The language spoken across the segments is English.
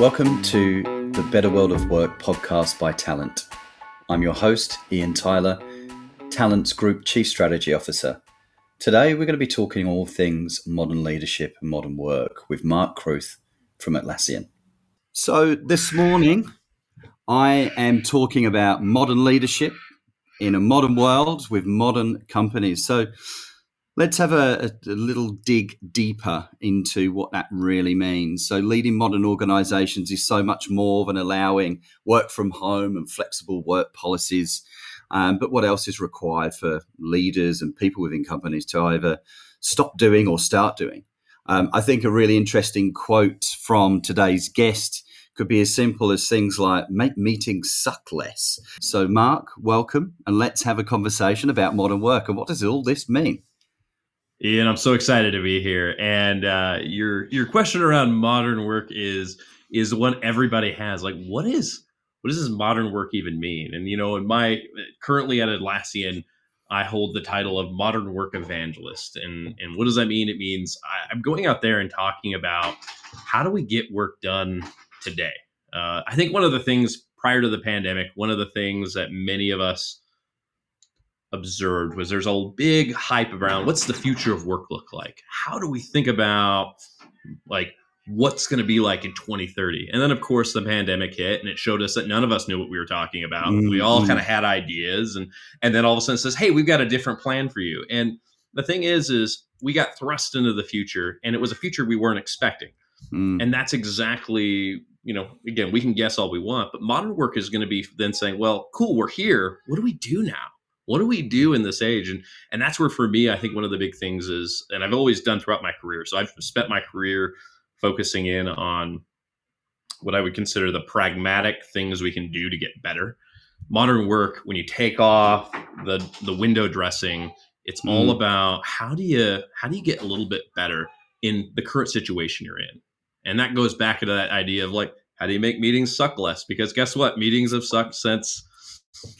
Welcome to the Better World of Work podcast by Talent. I'm your host, Ian Tyler, Talent's Group Chief Strategy Officer. Today, we're going to be talking all things modern leadership and modern work with Mark Cruth from Atlassian. So, this morning, I am talking about modern leadership in a modern world with modern companies. So, Let's have a, a, little dig deeper into what that really means. So, leading modern organizations is so much more than allowing work from home and flexible work policies. Um, but what else is required for leaders and people within companies to either stop doing or start doing? Um, I think a really interesting quote from today's guest could be as simple as things like make meetings suck less. So, Mark, welcome, and let's have a conversation about modern work and what does all this mean? Ian, I'm so excited to be here. And uh, your your question around modern work is is one everybody has. Like, what is what does this modern work even mean? And you know, in my currently at Atlassian, I hold the title of modern work evangelist. And and what does that mean? It means I, am going out there and talking about how do we get work done today. Uh, I think one of the things prior to the pandemic, one of the things that many of us observed was there's a big hype around what's the future of work look like? How do we think about like what's going to be like in 2030? And then of course the pandemic hit and it showed us that none of us knew what we were talking about. Mm-hmm. We all kind of had ideas and and then all of a sudden says, "Hey, we've got a different plan for you." And the thing is is we got thrust into the future and it was a future we weren't expecting. Mm. And that's exactly you know, again, we can guess all we want, but modern work is going to be then saying, well, cool, we're here. What do we do now? What do we do in this age? And and that's where for me i think one of the big things is and i've always done throughout my career so i've spent my career focusing in on what i would consider the pragmatic things we can do to get better. Modern work when you take off the the window dressing it's mm. all about how do you how do you get a little bit better in the current situation you're in? And that goes back to that idea of like how do you make meetings suck less? Because guess what? Meetings have sucked since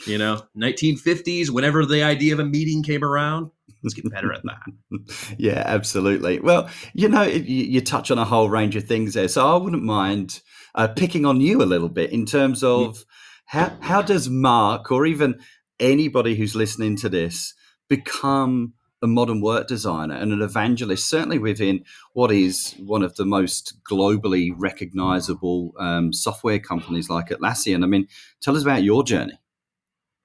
you know 1950s whenever the idea of a meeting came around let's get better at that yeah absolutely well you know you, you, touch on a whole range of things there so i wouldn't mind uh, picking on you a little bit in terms of how, how does mark or even anybody who's listening to this become a modern work designer and an evangelist, certainly within what is one of the most globally recognizable um, software companies like Atlassian. I mean, tell us about your journey.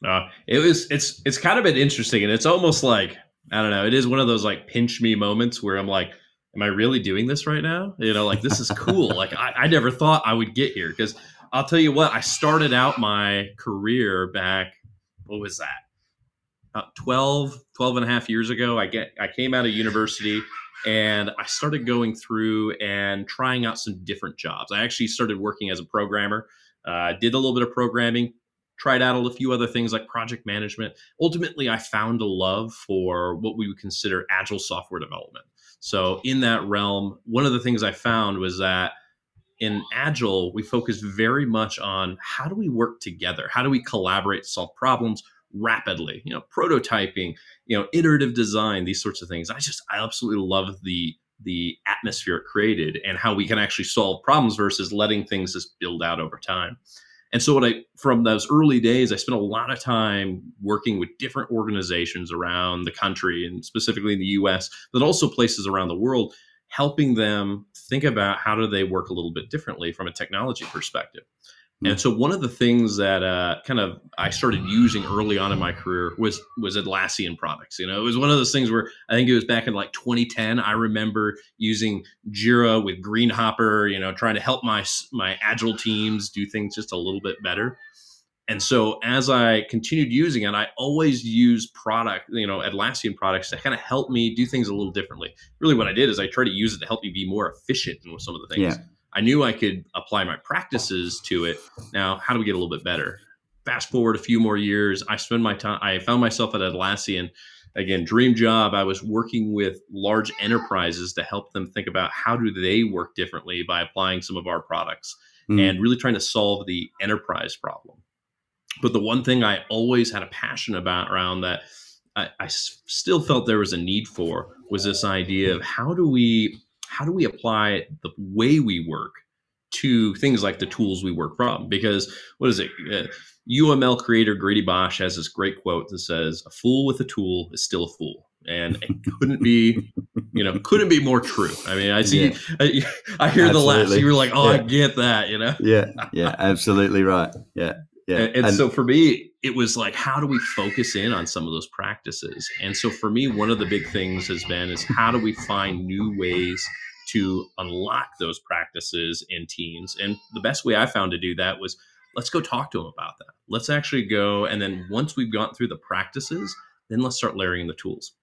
Uh, it was it's it's kind of been interesting, and it's almost like I don't know. It is one of those like pinch me moments where I'm like, am I really doing this right now? You know, like this is cool. like I, I never thought I would get here because I'll tell you what, I started out my career back. What was that? About 12, 12 and a half years ago. I get I came out of university and I started going through and trying out some different jobs. I actually started working as a programmer. Uh, did a little bit of programming, tried out a few other things like project management. Ultimately, I found a love for what we would consider agile software development. So, in that realm, one of the things I found was that in agile, we focus very much on how do we work together? How do we collaborate, solve problems rapidly? You know, prototyping, you know, iterative design, these sorts of things. I just I absolutely love the the atmosphere it created and how we can actually solve problems versus letting things just build out over time. And so what I from those early days, I spent a lot of time working with different organizations around the country and specifically in the US, but also places around the world, helping them think about how do they work a little bit differently from a technology perspective. And so one of the things that uh, kind of I started using early on in my career was was Atlassian products. You know, it was one of those things where I think it was back in like 2010. I remember using Jira with Greenhopper. You know, trying to help my my agile teams do things just a little bit better. And so as I continued using it, I always use product, you know, Atlassian products to kind of help me do things a little differently. Really, what I did is I tried to use it to help me be more efficient in some of the things. Yeah I knew I could apply my practices to it. Now, how do we get a little bit better? Fast forward a few more years, I spend my time. I found myself at Atlassian. Again, dream job. I was working with large enterprises to help them think about how do they work differently by applying some of our products mm. and really trying to solve the enterprise problem. But the one thing I always had a passion about around that I, I still felt there was a need for was this idea of how do we how do we apply the way we work to things like the tools we work from. Because what is it? Uh, UML creator Grady Booch has this great quote that says, "A fool with a tool is still a fool." and it couldn't be you know couldn't be more true i mean i see yeah. I, I, hear absolutely. the laughs you were like oh yeah. i get that you know yeah yeah absolutely right yeah yeah and, and, and, so for me it was like how do we focus in on some of those practices and so for me one of the big things has been is how do we find new ways to unlock those practices in teams and the best way i found to do that was let's go talk to them about that let's actually go and then once we've gone through the practices then let's start layering the tools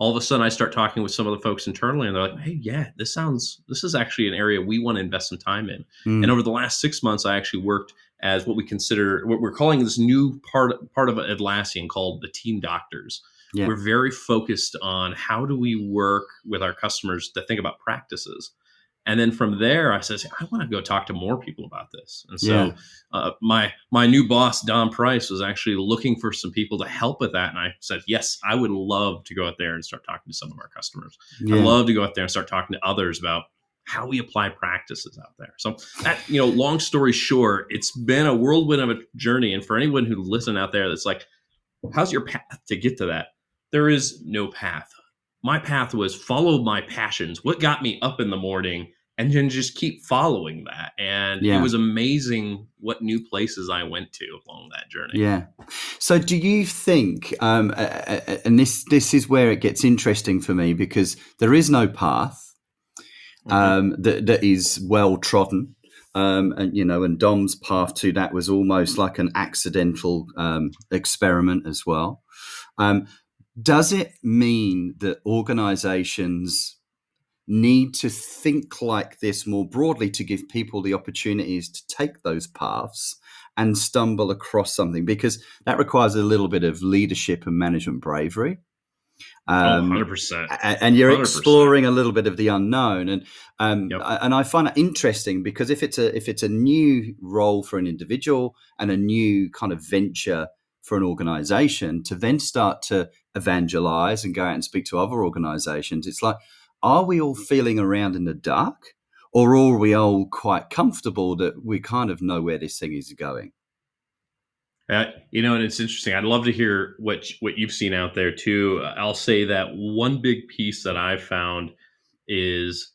all of a sudden I start talking with some of the folks internally and they're like, hey, yeah, this sounds, this is actually an area we want to invest some time in. Mm. And over the last six months, I actually worked as what we consider, what we're calling this new part, part of Atlassian called the team doctors. Yeah. We're very focused on how do we work with our customers to think about practices. And then from there, I says, I want to go talk to more people about this. And so yeah. uh, my my new boss, Dom Price, was actually looking for some people to help with that. And I said, yes, I would love to go out there and start talking to some of our customers. Yeah. I'd love to go out there and start talking to others about how we apply practices out there. So that, you know, long story short, it's been a whirlwind of a journey. And for anyone who listen out there that's like, how's your path to get to that? There is no path my path was follow my passions, what got me up in the morning, and then just keep following that. And yeah. it was amazing what new places I went to along that journey. Yeah. So, do you think, um, and this this is where it gets interesting for me because there is no path mm-hmm. um, that that is well trodden. Um, and you know, and Dom's path to that was almost like an accidental um, experiment as well. Um, does it mean that organizations need to think like this more broadly to give people the opportunities to take those paths and stumble across something? Because that requires a little bit of leadership and management bravery. Oh, um, oh, 100%. And you're 100%. exploring a little bit of the unknown, and um, yep. and I find it interesting because if it's a if it's a new role for an individual and a new kind of venture for an organization to then start to evangelize and go out and speak to other organizations, it's like, are we all feeling around in the dark? Or are we all quite comfortable that we kind of know where this thing is going? Uh, you know, and it's interesting. I'd love to hear what what you've seen out there too. I'll say that one big piece that I've found is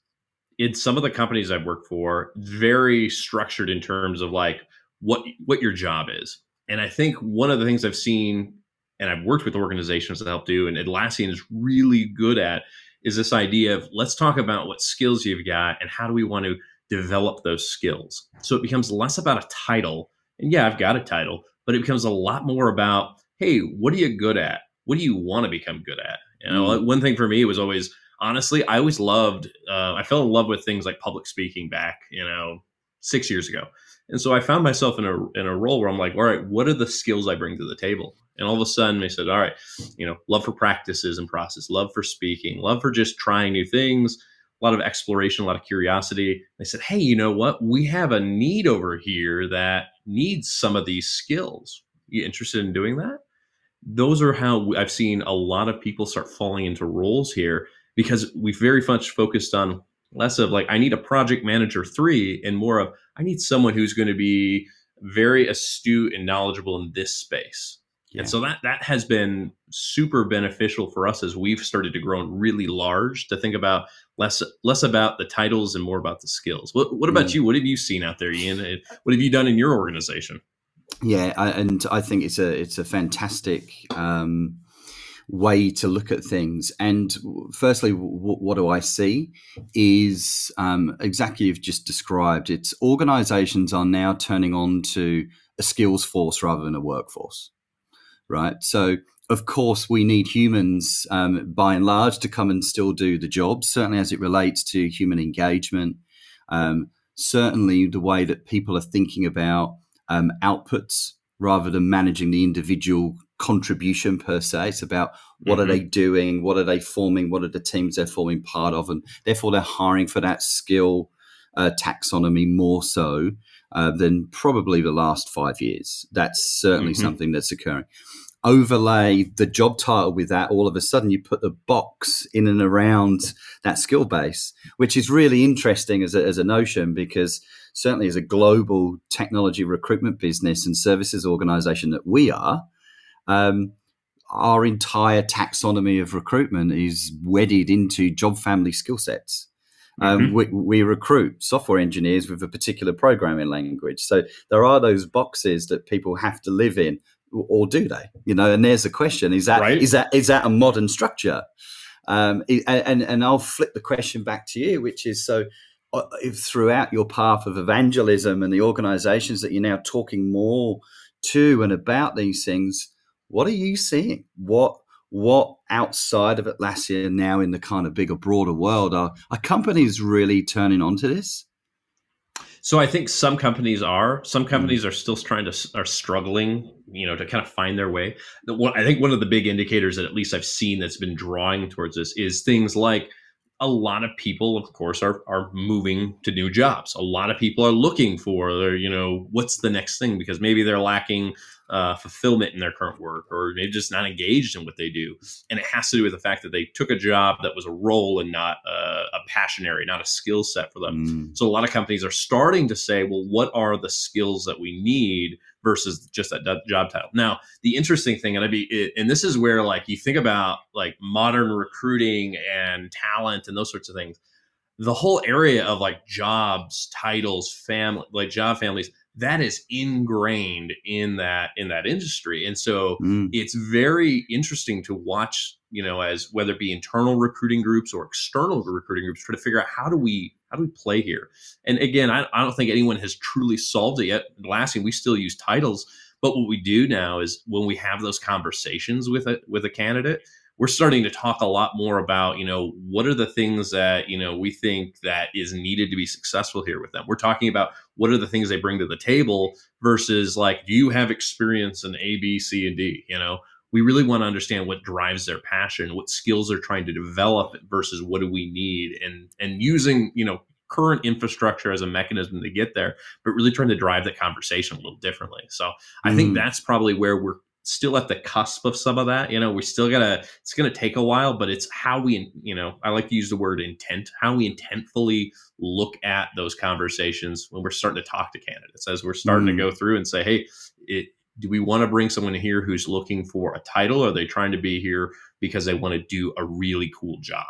in some of the companies I've worked for, very structured in terms of like what what your job is. And I think one of the things I've seen and I've worked with organizations that help do, and Atlassian is really good at, is this idea of let's talk about what skills you've got and how do we want to develop those skills. So it becomes less about a title. And yeah, I've got a title, but it becomes a lot more about, hey, what are you good at? What do you want to become good at? You know, mm. one thing for me was always honestly, I always loved, uh, I fell in love with things like public speaking back, you know, six years ago. And so I found myself in a in a role where I'm like, all right, what are the skills I bring to the table? And all of a sudden they said, all right, you know, love for practices and process, love for speaking, love for just trying new things, a lot of exploration, a lot of curiosity. They said, hey, you know what? We have a need over here that needs some of these skills. You interested in doing that? Those are how I've seen a lot of people start falling into roles here because we've very much focused on less of like, I need a project manager three and more of, I need someone who's going to be very astute and knowledgeable in this space. Yeah. And so that that has been super beneficial for us as we've started to grow really large to think about less less about the titles and more about the skills. What, what about mm. you? What have you seen out there, Ian? Uh, what have you done in your organization? Yeah, I, and I think it's a it's a fantastic um, way to look at things. And firstly, w- what do I see is um, exactly you've just described. It's organisations are now turning on to a skills force rather than a workforce right? So, of course, we need humans um, by and large to come and still do the job, certainly as it relates to human engagement. Um, certainly, the way that people are thinking about um, outputs rather than managing the individual contribution per se. It's about what mm-hmm. are they doing, what are they forming, what are the teams they're forming part of, and therefore they're hiring for that skill uh, taxonomy more so uh, than probably the last five years. That's certainly mm-hmm. something that's occurring. overlay the job title with that, all of a sudden you put the box in and around that skill base, which is really interesting as a, as a notion because certainly as a global technology recruitment business and services organization that we are, um, our entire taxonomy of recruitment is wedded into job family skill sets. Um, mm-hmm. we, we, recruit software engineers with a particular programming language. So there are those boxes that people have to live in or do they? You know, and there's the question: is that right. is that is that a modern structure? Um, and and I'll flip the question back to you, which is so. Uh, if throughout your path of evangelism and the organizations that you're now talking more to and about these things, what are you seeing? What what outside of Atlassian now in the kind of bigger, broader world are, are companies really turning onto this? So I think some companies are. Some hmm. companies mm. are still trying to are struggling, you know, to kind of find their way. The, I think one of the big indicators that at least I've seen that's been drawing towards this is things like a lot of people, of course, are are moving to new jobs. A lot of people are looking for, you know, what's the next thing because maybe they're lacking uh, fulfillment in their current work or maybe just not engaged in what they do. And it has to do with the fact that they took a job that was a role and not a, a passion area, not a skill set for them. Mm. So a lot of companies are starting to say, well, what are the skills that we need versus just that job title? Now, the interesting thing, and I'd be, and this is where like you think about like modern recruiting and talent and those sorts of things. The whole area of like jobs, titles, family, like job families, that is ingrained in that in that industry and so mm. it's very interesting to watch you know as whether it be internal recruiting groups or external recruiting groups try to figure out how do we how do we play here? And again i, I don't think anyone has truly solved it yet. Lastly, we still use titles but what we do now is when we have those conversations with a with a candidate we're starting to talk a lot more about you know what are the things that you know we think that is needed to be successful here with them? We're talking about what are the things they bring to the table versus like do you have experience in a b c and d you know we really want to understand what drives their passion what skills they're trying to develop versus what do we need and and using you know current infrastructure as a mechanism to get there but really trying to drive the conversation a little differently so i mm. think that's probably where we're still at the cusp of some of that. You know, we still gotta. It's gonna take a while, but it's how we. You know, I like to use the word intent. How we intentfully look at those conversations when we're starting to talk to candidates, as we're starting mm. to go through and say, hey, it, do we want to bring someone here who's looking for a title? Or are they trying to be here because they want to do a really cool job?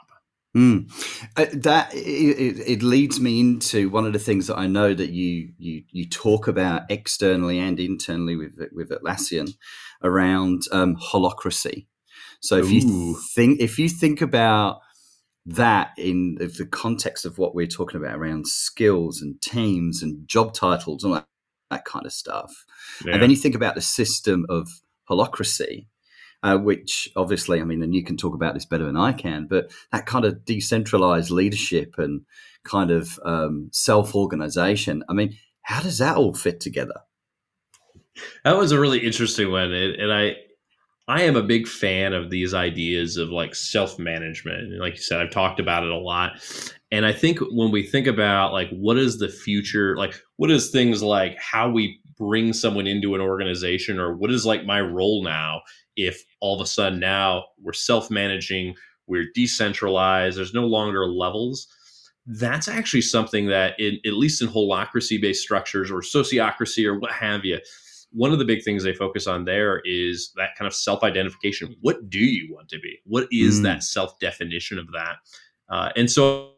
Mm. Uh, that it, it, leads me into one of the things that I know that you you you talk about externally and internally with with Atlassian around um, holacracy. So if Ooh. you think if you think about that in the context of what we're talking about around skills and teams and job titles and all that, that kind of stuff, yeah. and then you think about the system of holacracy, uh, which obviously, I mean, and you can talk about this better than I can, but that kind of decentralized leadership and kind of um, self organization. I mean, how does that all fit together? That was a really interesting one, and I, I am a big fan of these ideas of like self management. And like you said, I've talked about it a lot, and I think when we think about like what is the future, like what is things like how we bring someone into an organization, or what is like my role now if all of a sudden now we're self-managing, we're decentralized, there's no longer levels. That's actually something that, in, at least in holacracy-based structures or sociocracy or what have you, one of the big things they focus on there is that kind of self-identification. What do you want to be? What is mm. that self-definition of that? Uh, and so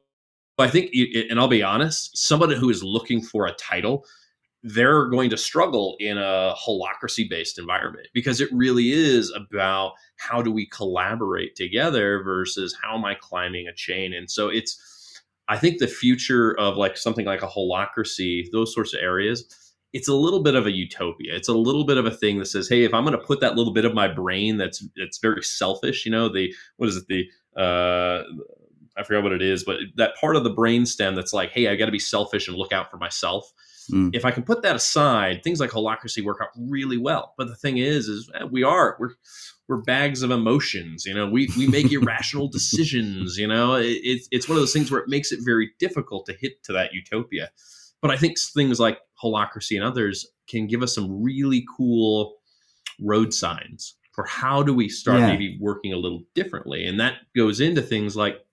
I think, and I'll be honest, somebody who is looking for a title they're going to struggle in a holacracy based environment because it really is about how do we collaborate together versus how am I climbing a chain. And so it's, I think the future of like something like a holacracy, those sorts of areas, it's a little bit of a utopia. It's a little bit of a thing that says, hey, if I'm going to put that little bit of my brain that's that's very selfish, you know, the what is it the uh, I forgot what it is, but that part of the brain stem that's like, hey, I got to be selfish and look out for myself. Mm. If I can put that aside, things like holacracy work out really well. But the thing is, is eh, we are we're we're bags of emotions. You know, we we make irrational decisions. You know, it, it's it's one of those things where it makes it very difficult to hit to that utopia. But I think things like holacracy and others can give us some really cool road signs for how do we start Yeah. maybe working a little differently and that goes into things like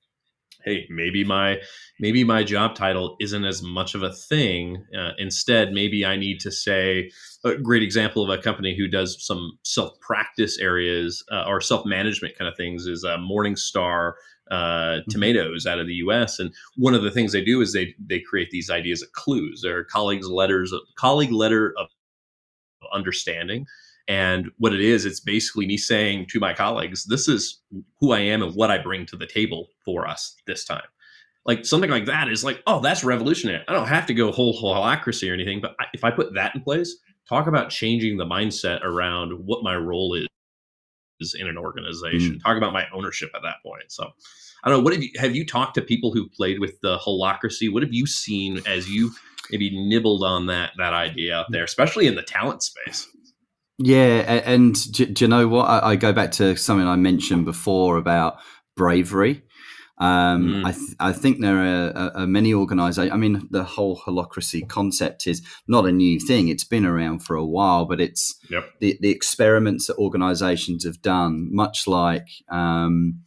hey maybe my maybe my job title isn't as much of a thing uh, instead maybe i need to say a great example of a company who does some self practice areas uh, or self management kind of things is uh, Morning Star uh, tomatoes out of the us and one of the things they do is they they create these ideas of CLOUs they're colleagues letters of colleague letter of understanding and what it is, it's basically me saying to my colleagues, this is who I am and what I bring to the table for us this time. Like something like that is like, oh, that's revolutionary. I don't have to go whole holacracy or anything, but I, if I put that in place, talk about changing the mindset around what my role is in an hmm. organization. Talk about my ownership at that point. So I don't know. What have you have you talked to people who played with the holacracy? What have you seen as you maybe nibbled on that that idea out there, especially in the talent space? Yeah, a- and do, do you know what? I, I go back to something I mentioned before about bravery. Um, Mm. I, th- I think there are, are, many organizations. I mean, the whole holacracy concept is not a new thing. It's been around for a while, but it's Yep. the, the experiments that organizations have done, much like, um,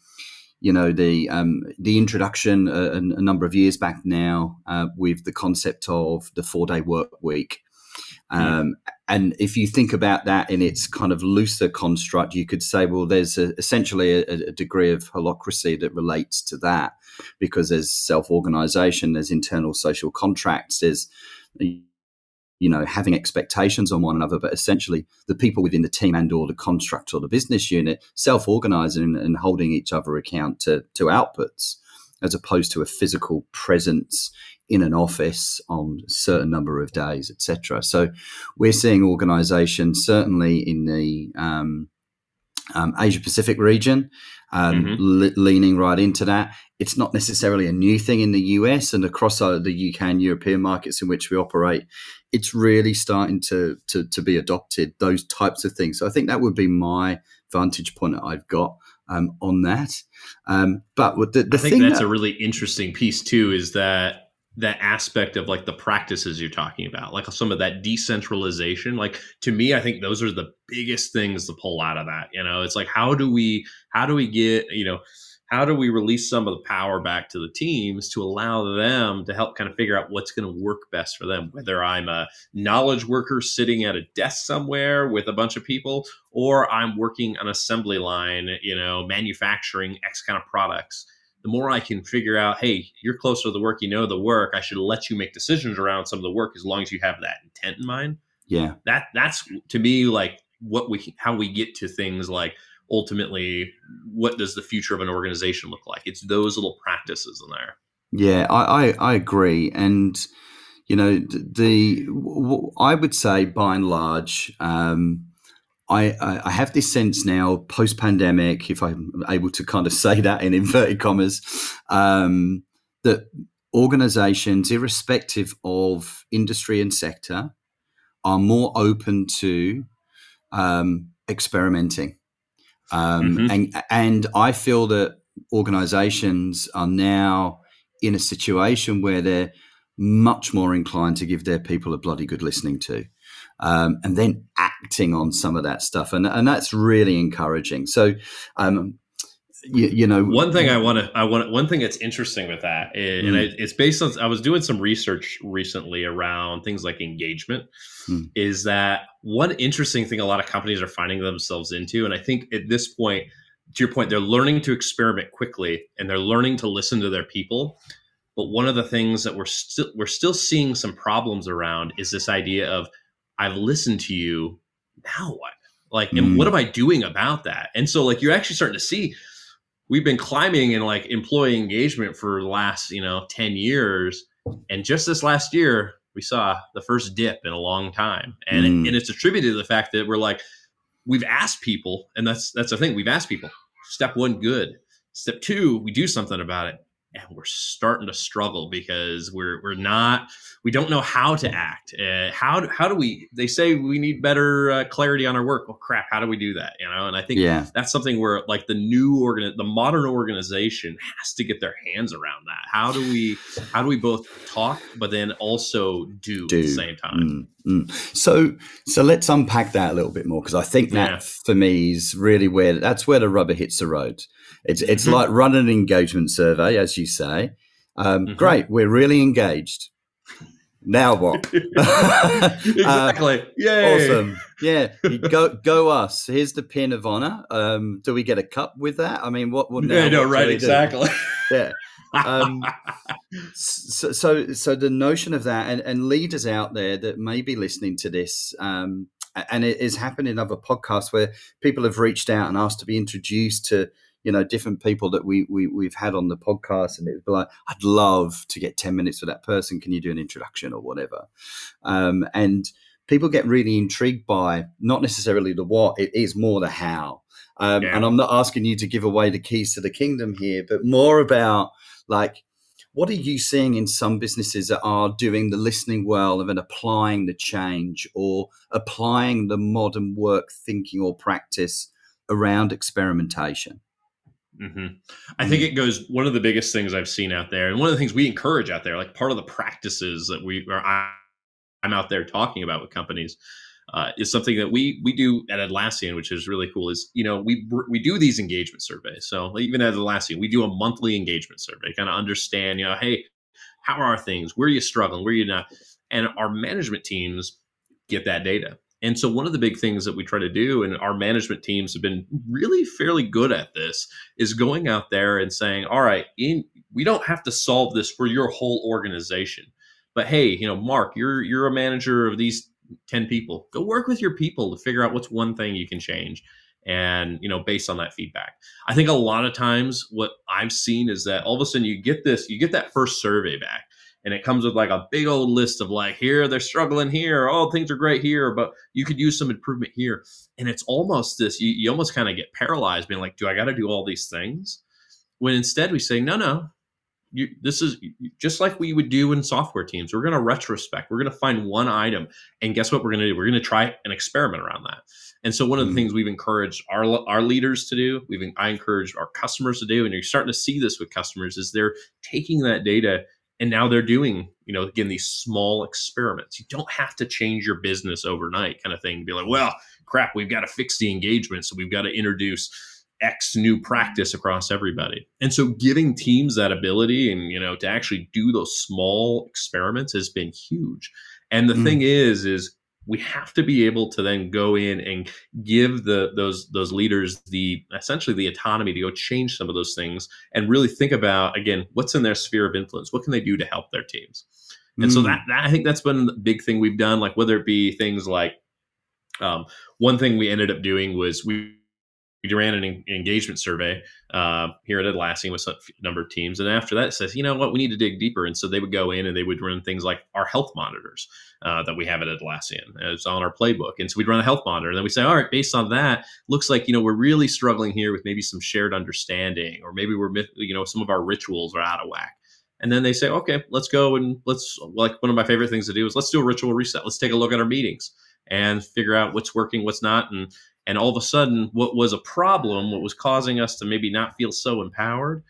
you know, the um, the introduction a, a number of years back now uh, with the concept of the four day work week. Um, and if you think about that in its kind of looser construct, you could say, well, there's a, essentially a, a degree of holacracy that relates to that because there's self organization, there's internal social contracts, there's, you know, having expectations on one another, but essentially the people within the team and or the construct or the business unit self organizing and holding each other account to, to outputs as opposed to a physical presence in an office on a certain number of days, etc. So we're seeing organisations certainly in the um, um, Asia Pacific region um, Mhm. le- leaning right into that. It's not necessarily a new thing in the US and across uh, the UK and European markets in which we operate. It's really starting to, to to be adopted. Those types of things. So I think that would be my vantage point that I've got um, on that. Um, but with the, the I think thing that's that, a really interesting piece too. Is that that aspect of like the practices you're talking about, like some of that decentralization. Like to me, I think those are the biggest things to pull out of that. You know, it's like how do we how do we get you know how do we release some of the power back to the teams to allow them to help kind of figure out what's going to work best for them? Whether i'm a knowledge worker sitting at a desk somewhere with a bunch of people or i'm working an assembly line you know manufacturing x kind of products the more i can figure out hey you're closer to the work you know the work i should let you make decisions around some of the work as long as you have that intent in mind. Yeah, that that's to me like what we how we get to things like ultimately what does the future of an organization look like? It's those little practices in there. Yeah, I, I, I agree, and you know the, the I would say by and large, um, I I have this sense now post pandemic, if I'm able to kind of say that in inverted commas, um, that organisations, irrespective of industry and sector, are more open to um, experimenting, um, Mhm. and and I feel that organisations are now in a situation where they're much more inclined to give their people a bloody good listening to. Um, and then acting on some of that stuff. And, and that's really encouraging. So, um, you, you know, one thing i want to i want one thing that's interesting with that is, and Mm. I, it's based on i was doing some research recently around things like engagement Mm. is that one interesting thing a lot of companies are finding themselves into and i think at this point to your point they're learning to experiment quickly and they're learning to listen to their people but one of the things that we're still we're still seeing some problems around is this idea of i've listened to you now what like and Mm. what am i doing about that and so like you're actually starting to see we've been climbing in like employee engagement for the last you know 10 years. And just this last year we saw the first dip in a long time. And Mm. and it's attributed to the fact that we're like we've asked people and that's that's the thing we've asked people step one good. Step two we do something about it and we're starting to struggle because we're we're not we don't know how to act. Uh, how do, how do we they say we need better uh, clarity on our work. Well crap how do we do that you know? And i think yeah, that's something where like the new organ the modern organization has to get their hands around that. How do we how do we both talk but then also do, do at the same time? Mm, Mm. So, so let's unpack that a little bit more because I think that yeah. for me is really where that's where the rubber hits the road. It's it's mm-hmm. like running an engagement survey, as you say. Um, mm-hmm. Great, we're really engaged. Now what? exactly. uh, Yay. Awesome. Yeah. go go us. Here's the pin of honor. Um, do we get a cup with that? I mean, what? what now, yeah, no, right. Exactly. yeah. Um, so, so, so the notion of that, and, and leaders out there that may be listening to this, um, and it has happened in other podcasts where people have reached out and asked to be introduced to you know different people that we, we we've had on the podcast and it would be like i'd love to get 10 minutes with that person. Can you do an introduction or whatever? Um, and people get really intrigued by not necessarily the what it is more the how. Um, yeah. and i'm not asking you to give away the keys to the kingdom here but more about like what are you seeing in some businesses that are doing the listening well of and applying the change or applying the modern work thinking or practice around experimentation Mm-hmm. I think mm. it goes one of the biggest things I've seen out there, and one of the things we encourage out there, like part of the practices that we are I'm out there talking about with companies, uh, is something that we we do at Atlassian, which is really cool. Is you know we we do these engagement surveys. So even at Atlassian, we do a monthly engagement survey, kind of understand, you know, hey, how are things? Where are you struggling? Where are you not? And our management teams get that data. And so, one of the big things that we try to do, and our management teams have been really fairly good at this, is going out there and saying, "All right, in, we don't have to solve this for your whole organization, but hey, you know, Mark, you're you're a manager of these ten people. Go work with your people to figure out what's one thing you can change." And you know, based on that feedback, I think a lot of times what I've seen is that all of a sudden you get this, you get that first survey back, and it comes with like a big old list of like here they're struggling here. Oh things are great here but you could use some improvement here. And it's almost this you, you almost kind of get paralyzed being like do i got to do all these things? When instead we say no no. You, this is just like we would do in software teams we're going to retrospect. We're going to find one item and guess what we're going to do? We're going to try an experiment around that. And so one of the mm-hmm. things we've encouraged our our leaders to do we've i encourage our customers to do and you're starting to see this with customers is they're taking that data and now they're doing you know again these small experiments. You don't have to change your business overnight kind of thing be like well crap we've got to fix the engagement so we've got to introduce x new practice across everybody. And so giving teams that ability and you know to actually do those small experiments has been huge. And the mm. thing is is we have to be able to then go in and give the those those leaders the essentially the autonomy to go change some of those things and really think about again what's in their sphere of influence what can they do to help their teams and mm. so that, that, i think that's been the big thing we've done like whether it be things like um, one thing we ended up doing was we we ran an engagement survey uh, here at Atlassian with a number of teams, and after that, says, you know what, we need to dig deeper. And so they would go in and they would run things like our health monitors uh, that we have at Atlassian. It's on our playbook, and so we'd run a health monitor, and then we say, all right, based on that, looks like you know we're really struggling here with maybe some shared understanding, or maybe we're you know some of our rituals are out of whack. And then they say, okay, let's go and let's like one of my favorite things to do is let's do a ritual reset. Let's take a look at our meetings and figure out what's working, what's not, and and all of a sudden, what was a problem, what was causing us to maybe not feel so empowered,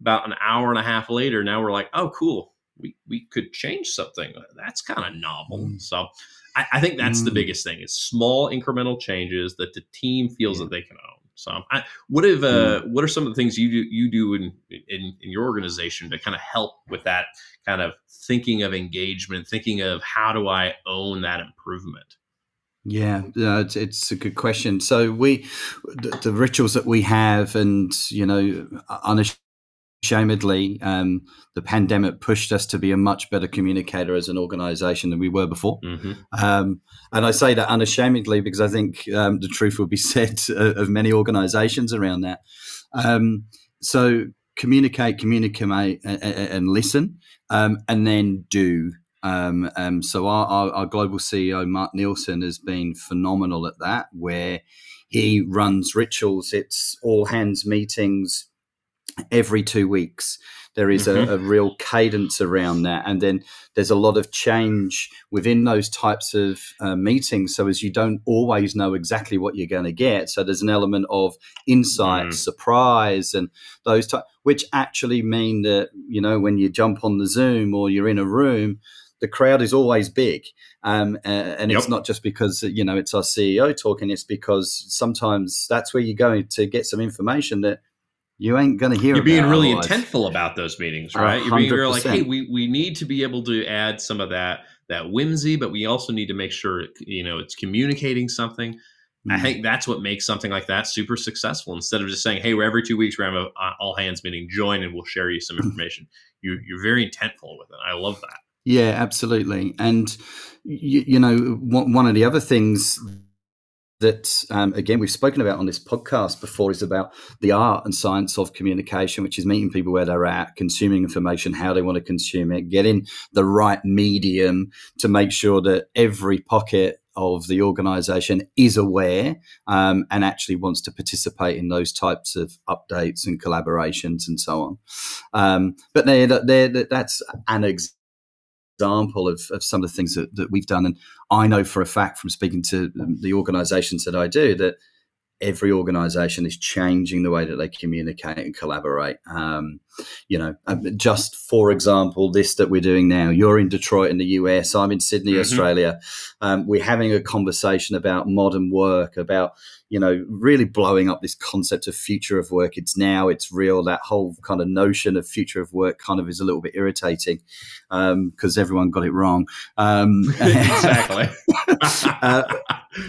about an hour and a half later, now we're like, oh, cool, we, we could change something. That's kind of novel. Mm. So I, I, think that's mm. the biggest thing is small incremental changes that the team feels yeah. that they can own. So, I, what if uh, mm. what are some of the things you do you do in, in in your organization to kind of help with that kind of thinking of engagement, thinking of how do I own that improvement? Yeah, uh, it's, it's, a good question. So we, the, the, rituals that we have, and you know, unashamedly, um, the pandemic pushed us to be a much better communicator as an organisation than we were before. Mm-hmm. Um, and I say that unashamedly because I think um, the truth will be said of many organisations around that. Um, so communicate, communicate, and, and listen, um, and then do. Um, um, so our, our, our, global CEO Mark Nielsen has been phenomenal at that, where he runs rituals. It's all hands meetings every two weeks. There is mm-hmm. a, a, real cadence around that, and then there's a lot of change within those types of uh, meetings. So as you don't always know exactly what you're going to get, so there's an element of insight, mm. surprise, and those type, which actually mean that you know when you jump on the Zoom or you're in a room the crowd is always big, um, and, it's not just because you know it's our CEO talking. It's because sometimes that's where you're going to get some information that you ain't going to hear. You're being really otherwise. intentful about those meetings, right? You're being you're like, hey, we we need to be able to add some of that that whimsy, but we also need to make sure you know it's communicating something. Mm-hmm. I hmm. think that's what makes something like that super successful. Instead of just saying, "Hey, we're every two weeks we're having a uh, all hands meeting, join and we'll share you some information." you you're very intentful with it. I love that. Yeah, absolutely. And you, you know, one of the other things that um, again we've spoken about on this podcast before is about the art and science of communication which is meeting people where they're at consuming information how they want to consume it getting the right medium to make sure that every pocket of the organization is aware um, and actually wants to participate in those types of updates and collaborations and so on um, but they're, that's an example example of, of some of the things that, that we've done. And I know for a fact from speaking to the organizations that I do that every organization is changing the way that they communicate and collaborate. Um, you know, um, just for example, this that we're doing now, you're in Detroit in the US, I'm in Sydney, mm-hmm. Australia. Um, we're having a conversation about modern work, about you know, really blowing up this concept of future of work. It's now, it's real. That whole kind of notion of future of work kind of is a little bit irritating because um, everyone got it wrong. Um, exactly. uh,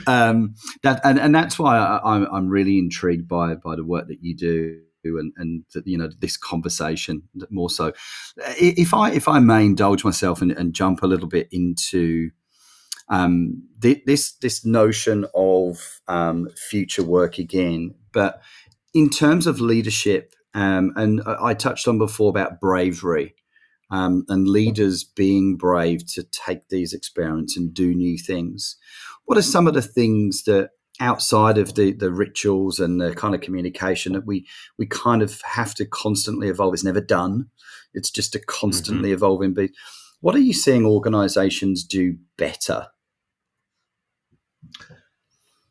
um, that and, and that's why I, am I'm really intrigued by by the work that you do and and you know this conversation more so. If I if I may indulge myself and, and jump a little bit into um, this this notion of um, future work again. But in terms of leadership, um, and I touched on before about bravery um, and leaders being brave to take these experiments and do new things. What are some of the things that outside of the the rituals and the kind of communication that we we kind of have to constantly evolve? It's never done. It's just a constantly mm-hmm. evolving beat. What are you seeing organizations do better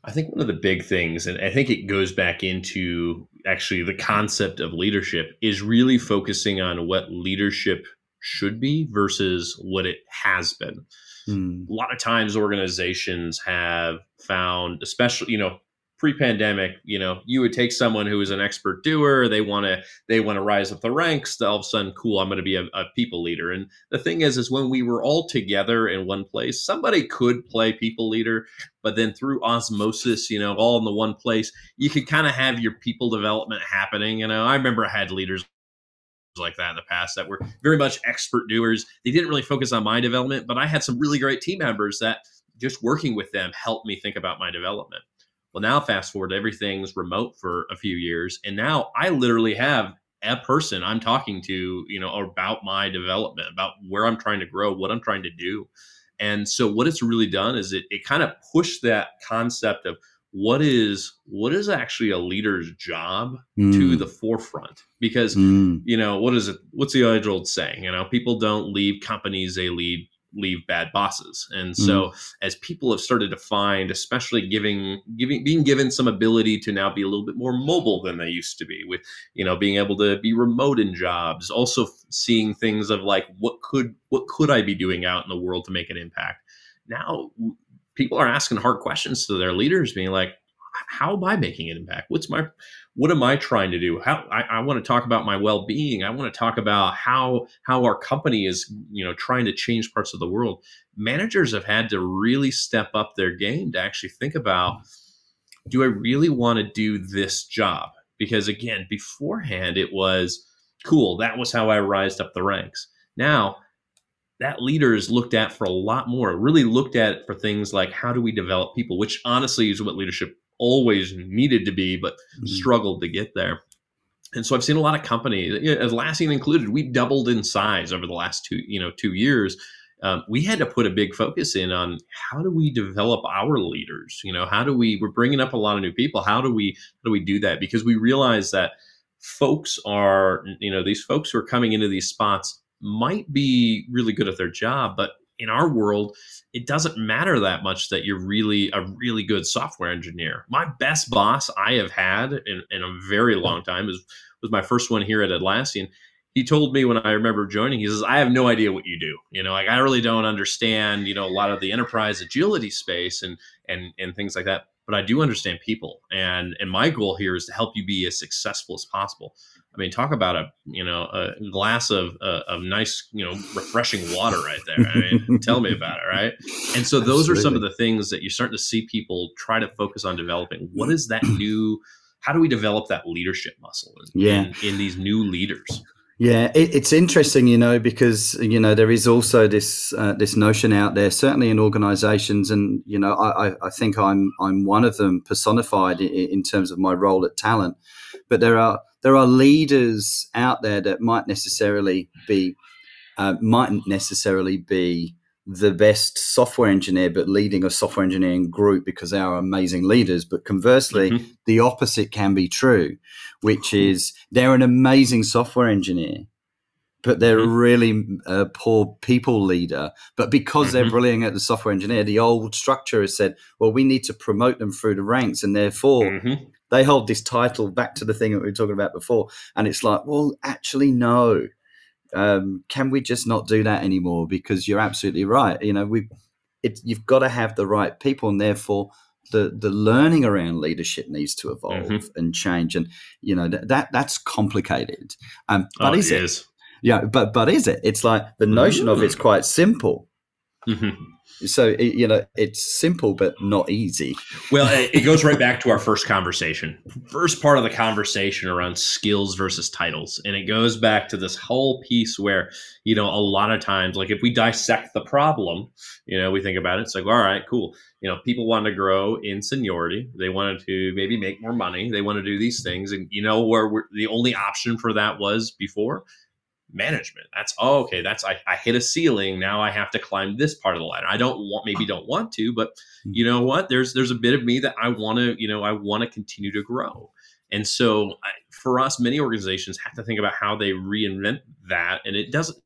I think one of the big things, and I think it goes back into actually the concept of leadership, is really focusing on what leadership should be versus what it has been. Mm. A lot of times, organizations have found, especially, you know, pre-pandemic you know you would take someone who is an expert doer they want to they want to rise up the ranks all of a sudden cool i'm going to be a, a, people leader and the thing is is when we were all together in one place somebody could play people leader but then through osmosis you know all in the one place you could kind of have your people development happening you know i remember i had leaders like that in the past that were very much expert doers they didn't really focus on my development but i had some really great team members that just working with them helped me think about my development well, now fast forward, everything's remote for a few years, and now I literally have a person I'm talking to, you know, about my development, about where I'm trying to grow, what I'm trying to do. And so what it's really done is it it kind of pushed that concept of what is what is actually a leader's job mm. to the forefront because mm. you know what is it what's the age old saying you know people don't leave companies they lead leave bad bosses. And so mm. as people have started to find, especially giving giving being given some ability to now be a little bit more mobile than they used to be with, you know, being able to be remote in jobs, also seeing things of like what could what could I be doing out in the world to make an impact. Now people are asking hard questions to their leaders being like how am I making an impact? What's my what am I trying to do? How I, I want to talk about my well-being. I want to talk about how how our company is, you know, trying to change parts of the world. Managers have had to really step up their game to actually think about do I really want to do this job? Because again, beforehand it was cool. That was how I rised up the ranks. Now that leader is looked at for a lot more, really looked at for things like how do we develop people, which honestly is what leadership always needed to be, but mm-hmm. struggled to get there. And so I've seen a lot of companies, Atlassian included, we doubled in size over the last two, you know, two years. Um, we had to put a big focus in on how do we develop our leaders? You know, how do we? We're bringing up a lot of new people. How do we? How do we do that? Because we realize that folks are, you know, these folks who are coming into these spots might be really good at their job, but in our world, it doesn't matter that much that you're really a really good software engineer. My best boss I have had in, in a very long time is was my first one here at Atlassian. he told me when I remember joining, he says, I have no idea what you do. You know, like I really don't understand, you know, a lot of the enterprise agility space and and and things like that. But I do understand people. And and my goal here is to help you be as successful as possible. I mean, talk about a you know a glass of uh, of nice you know refreshing water right there. I mean, tell me about it, right? And so those Absolutely. are some of the things that you're starting to see people try to focus on developing. What is that new? How do we develop that leadership muscle in, yeah. in, in these new leaders? Yeah, it, it's interesting, you know, because you know there is also this uh, this notion out there, certainly in organisations, and you know, I, I think I'm I'm one of them personified in, in, terms of my role at Talent. But there are there are leaders out there that might necessarily be uh, mightn't necessarily be the best software engineer, but leading a software engineering group because they are amazing leaders. But conversely, mm-hmm. the opposite can be true, which is they're an amazing software engineer, but they're mm-hmm. really a poor people leader. But because mm-hmm. they're brilliant at the software engineer, the old structure has said, well, we need to promote them through the ranks, and therefore mm-hmm. They hold this title back to the thing that we were talking about before. And it's like, well, actually, no um, can we just not do that anymore? Because you're absolutely right. You know, we it, you've got to have the right people, and therefore the the learning around leadership needs to evolve mm-hmm. and change. And you know that, that that's complicated. Um, but oh, is it? Is. Yeah, but but is it? It's like the notion mm-hmm. of it's quite simple. Mm-hmm so you know it's simple but not easy. Well it goes right back to our first conversation. First part of the conversation around skills versus titles. And it goes back to this whole piece where you know a lot of times like if we dissect the problem you know we think about it it's like all right cool. You know people want to grow in seniority. They wanted to maybe make more money. They want to do these things. And you know where the only option for that was before management. That's oh, okay. That's I, I hit a ceiling. Now I have to climb this part of the ladder. I don't want maybe don't want to, but hmm. you know what? There's there's a bit of me that I want to you know I want to continue to grow. And so I, for us, many organizations have to think about how they reinvent that, and it doesn't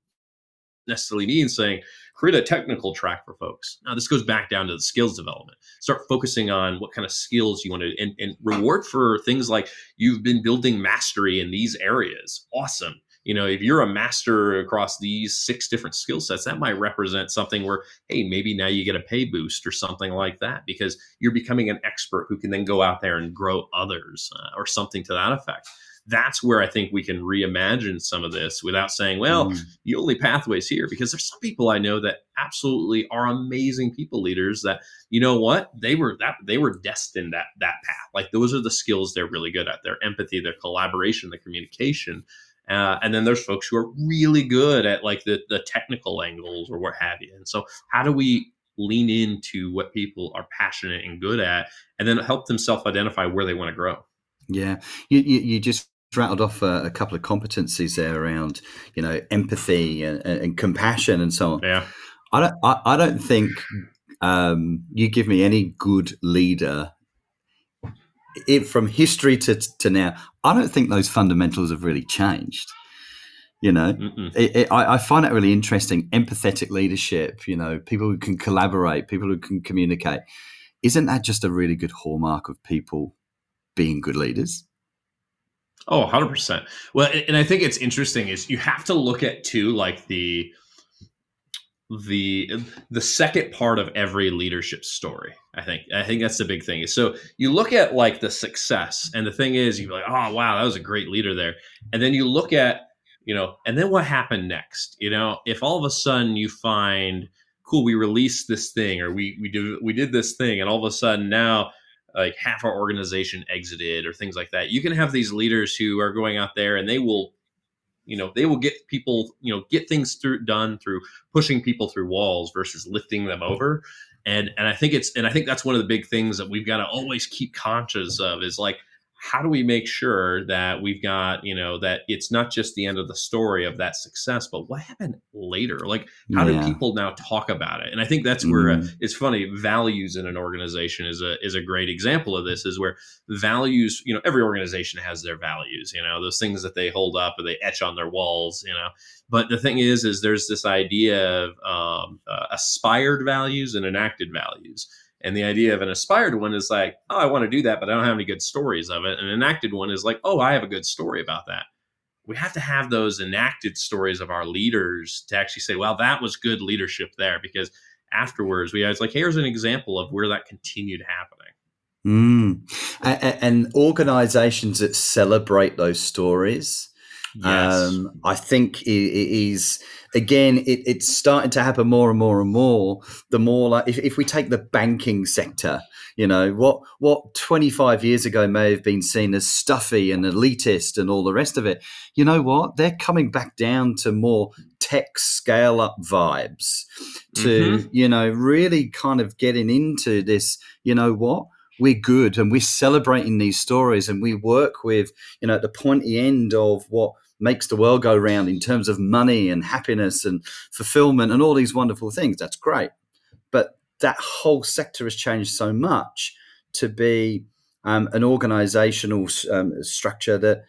necessarily mean saying create a technical track for folks. Now this goes back down to the skills development. Start focusing on what kind of skills you want to and, and reward for things like you've been building mastery in these areas. Awesome you know if you're a master across these six different skill sets that might represent something where hey maybe now you get a pay boost or something like that because you're becoming an expert who can then go out there and grow others uh, or something to that effect that's where I think we can reimagine some of this without saying, well, mm. the only pathways here, because there's some people I know that absolutely are amazing people leaders that, you know what, they were that they were destined that that path. Like those are the skills they're really good at. Their empathy, their collaboration, the communication. Uh, and then there's folks who are really good at like the, the technical angles or what have you. And so, how do we lean into what people are passionate and good at, and then help them self identify where they want to grow? Yeah, you, you, you just rattled off a, a, couple of competencies there around you know empathy and, and compassion and so on. Yeah, I don't I, I don't think um, you give me any good leader it, from history to, to now, I don't think those fundamentals have really changed. You know, it, it, I, I, find that really interesting. Empathetic leadership, you know, people who can collaborate, people who can communicate. Isn't that just a really good hallmark of people being good leaders? Oh, 100%. Well, and I think it's interesting is you have to look at too like the the the second part of every leadership story i think. I think that's the big thing. So you look at like the success and the thing is you're like oh wow that was a great leader there. And then you look at you know and then what happened next? You know if all of a sudden you find cool we released this thing or we we do we did this thing and all of a sudden now like half our organization exited or things like that you can have these leaders who are going out there and they will you know they will get people you know get things through done through pushing people through walls versus lifting them over. And and i think it's and i think that's one of the big things that we've got to always keep conscious of is like how do we make sure that we've got you know that it's not just the end of the story of that success but what happened later like how yeah. do people now talk about it and i think that's where uh, mm-hmm. uh, it's funny values in an organization is a is a great example of this is where values you know every organization has their values you know those things that they hold up or they etch on their walls you know but the thing is is there's this idea of um, uh, aspired values and enacted values and the idea of an aspired one is like, oh, I want to do that, but I don't have any good stories of it. An enacted one is like, oh, I have a good story about that. we have to have those enacted stories of our leaders to actually say, well, that was good leadership there because afterwards we was like, here's an example of where that continued happening. Mm. And, and, organizations that celebrate those stories, yes. um, I think it, it is again, it, it's starting to happen more and more and more. The more like if, if we take the banking sector, you know what what 25 years ago may have been seen as stuffy and elitist and all the rest of it. You know what? They're coming back down to more tech scale up vibes to mm-hmm. you know really kind of getting into this. You know what? we're good and we're celebrating these stories and we work with you know at the pointy end of what makes the world go round in terms of money and happiness and fulfillment and all these wonderful things that's great but that whole sector has changed so much to be um, an organizational um, structure that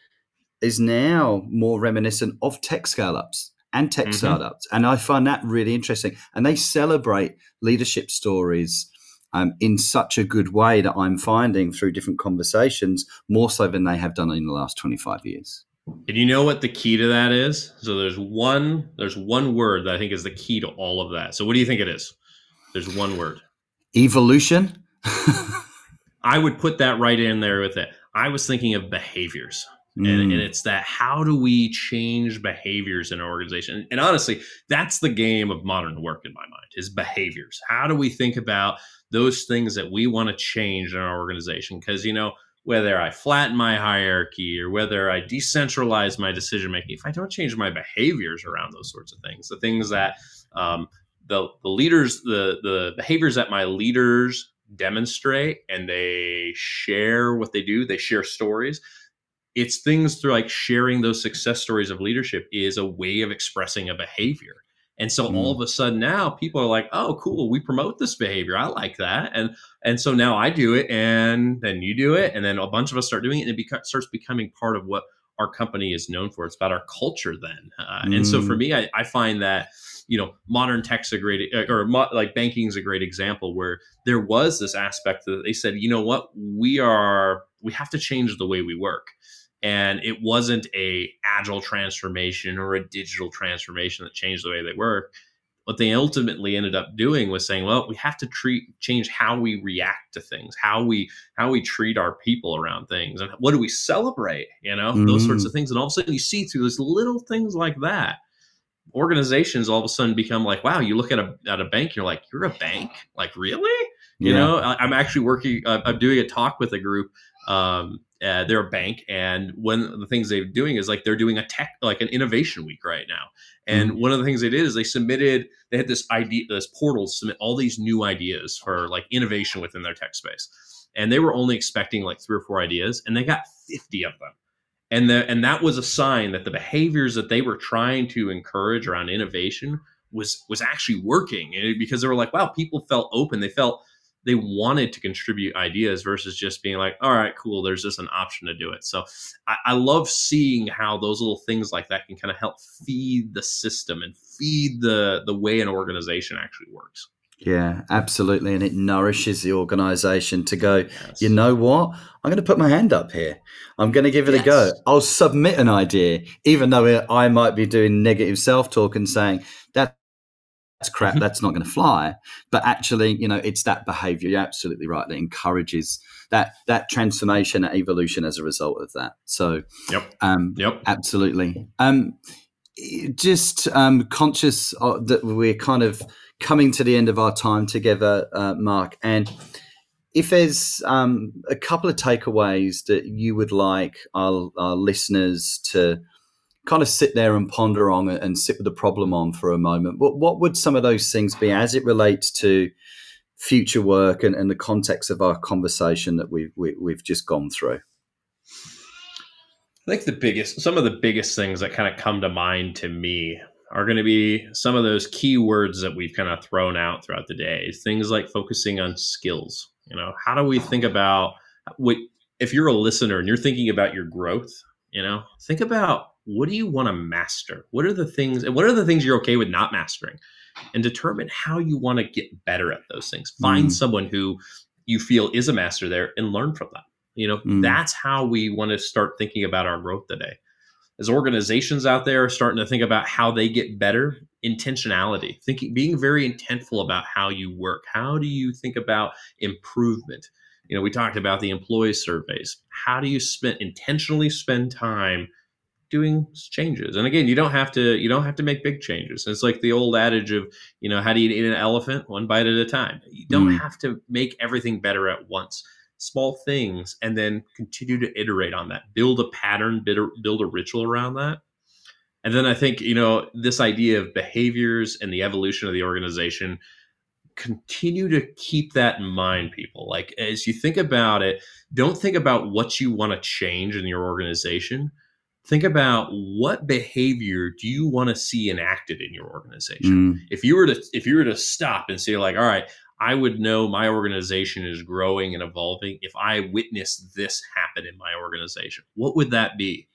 is now more reminiscent of tech scale ups and tech mm-hmm. startups and i find that really interesting and they celebrate leadership stories um, in such a good way that I'm finding through different conversations, more so than they have done in the last 25 years. And you know what the key to that is? So there's one there's one word that I think is the key to all of that. So what do you think it is? There's one word. Evolution. I would put that right in there with it. I was thinking of behaviors. Mm. And, and, it's that how do we change behaviors in an organization? And honestly, that's the game of modern work in my mind is behaviors. How do we think about those things that we want to change in our organization. Because, you know, whether I flatten my hierarchy or whether I decentralize my decision making, if I don't change my behaviors around those sorts of things, the things that um, the, the leaders, the, the behaviors that my leaders demonstrate and they share what they do, they share stories. It's things through like sharing those success stories of leadership is a way of expressing a behavior. And so mm. all of a sudden now people are like, oh, cool, we promote this behavior. I like that. And and so now I do it and then you do it. And then a bunch of us start doing it and it beca- starts becoming part of what our company is known for. It's about our culture then. Uh, mm. And so for mm. me, I, I, find that, you know, modern tech's a great, uh, or mo- like banking is a great example where there was this aspect that they said, you know what, we are, we have to change the way we work and it wasn't a agile transformation or a digital transformation that changed the way they work. What they ultimately ended up doing was saying well we have to treat change how we react to things how we how we treat our people around things and what do we celebrate? You know mm-hmm. those sorts of things. And all of a sudden you see through those little things like that organizations all of a sudden become like wow you look at a at a bank you're like you're a bank? Like really? You yeah. know I, am actually working uh, i'm doing a talk with a group um, uh, they're a bank, and one of the things they're doing is like they're doing a tech, like an innovation week right now. And mm-hmm. one of the things they did is they submitted, they had this idea, this portal to submit all these new ideas for like innovation within their tech space. And they were only expecting like three or four ideas, and they got 50 of them. And the, and that was a sign that the behaviors that they were trying to encourage around innovation was was actually working because they were like, wow, people felt open. They felt they wanted to contribute ideas versus just being like, all right, cool, there's just an option to do it. So I, I love seeing how those little things like that can kind of help feed the system and feed the the way an organization actually works. Yeah, absolutely. And it nourishes the organization to go, yes. you know what? I'm going to put my hand up here. I'm going to give it yes. a go. I'll submit an idea, even though I might be doing negative self talk and saying, that that's crap that's not going to fly. But actually you know it's that behavior. You're absolutely right that encourages that that transformation that evolution as a result of that. So yep. um yep. absolutely. Um just um conscious that we're kind of coming to the end of our time together uh, mark and if there's um, a couple of takeaways that you would like our, our listeners to kind of sit there and ponder on and sit with the problem on for a moment, what, what would some of those things be as it relates to future work and, and the context of our conversation that we've, we, have we have just gone through? I think the biggest, some of the biggest things that kind of come to mind to me are going to be some of those key words that we've kind of thrown out throughout the day. Things like focusing on skills. You know, how do we think about what if you're a listener and you're thinking about your growth? You know, think about what do you want to master? What are the things, and what are the things you're okay with not mastering? And determine how you want to get better at those things. Find mm. someone who you feel is a master there and learn from them. You know, mm. that's how we want to start thinking about our growth today. as organizations out there are starting to think about how they get better, intentionality, thinking, being very intentful about how you work. How do you think about improvement? You know, we talked about the employee surveys. How do you spend intentionally spend time doing changes? And again, you don't have to you don't have to make big changes. It's like the old adage of, you know, how do you eat an elephant one bite at a time? You don't mm. have to make everything better at once small things and then continue to iterate on that build a pattern build a ritual around that and then i think you know this idea of behaviors and the evolution of the organization continue to keep that in mind people like as you think about it don't think about what you want to change in your organization think about what behavior do you want to see enacted in your organization mm. if you were to if you were to stop and say like all right I would know my organization is growing and evolving if I witnessed this happen in my organization. What would that be?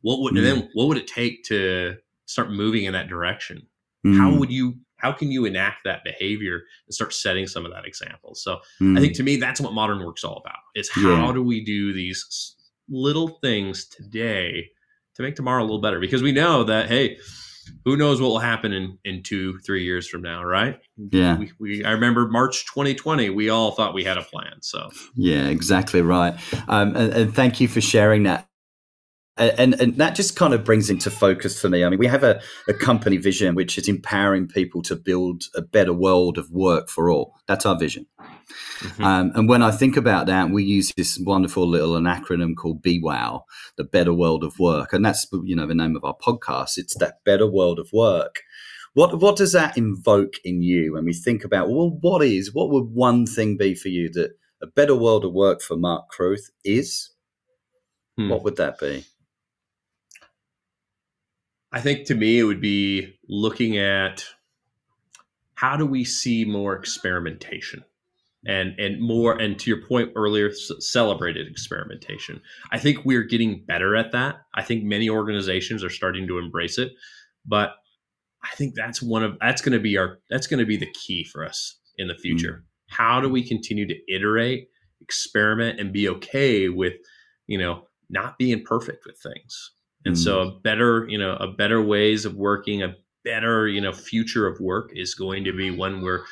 What would mm. then what would it take to start moving in that direction? Mm. How would you how can you enact that behavior and start setting some of that example? So mm. I think to me that's what modern work's all about. Is how yeah. do we do these little things today to make tomorrow a little better? Because we know that hey, who knows what will happen in in two three years from now right? Yeah. We, we, i remember march 2020 we all thought we had a plan so. Yeah exactly right. Um, and, and thank you for sharing that and, and that just kind of brings into focus for me. I mean, we have a, a company vision which is empowering people to build a better world of work for all. That's our vision. Mm-hmm. Um, and when I think about that, we use this wonderful little an acronym called BWOW, the Better World of Work, and that's you know the name of our podcast. It's that better world of work. What what does that invoke in you when we think about well, what is what would one thing be for you that a better world of work for Mark Cruth is? Hmm. What would that be? I think to me it would be looking at how do we see more experimentation? And and more and to your point earlier celebrated experimentation. I think we're getting better at that. I think many organizations are starting to embrace it but i think that's one of that's going to be our that's going to be the key for us in the future. Mm-hmm. how do we continue to iterate experiment and be okay with you know not being perfect with things and mm-hmm. so a better you know a better ways of working a better you know future of work is going to be one where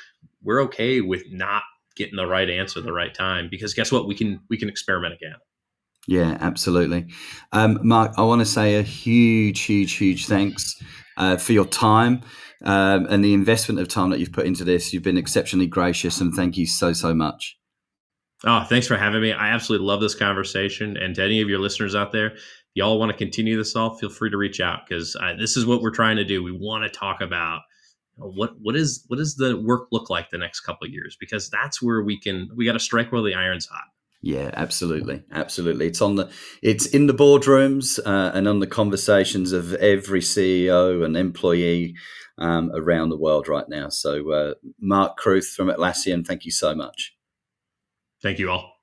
we're okay with not getting the right answer the right time because guess what we can we can experiment again yeah absolutely um, mark i want to say a huge huge huge thanks uh, for your time um, and the investment of time that you've put into this you've been exceptionally gracious and thank you so so much Oh, thanks for having me. I absolutely love this conversation. And to any of your listeners out there, y'all want to continue this all, feel free to reach out because this is what we're trying to do. We want to talk about what what is what does the work look like the next couple of years? Because that's where we can we got to strike while the iron's hot. Yeah absolutely absolutely. It's on the it's in the boardrooms uh, and on the conversations of every ceo and employee um, around the world right now. So uh, mark cruth from atlassian thank you so much. Thank you all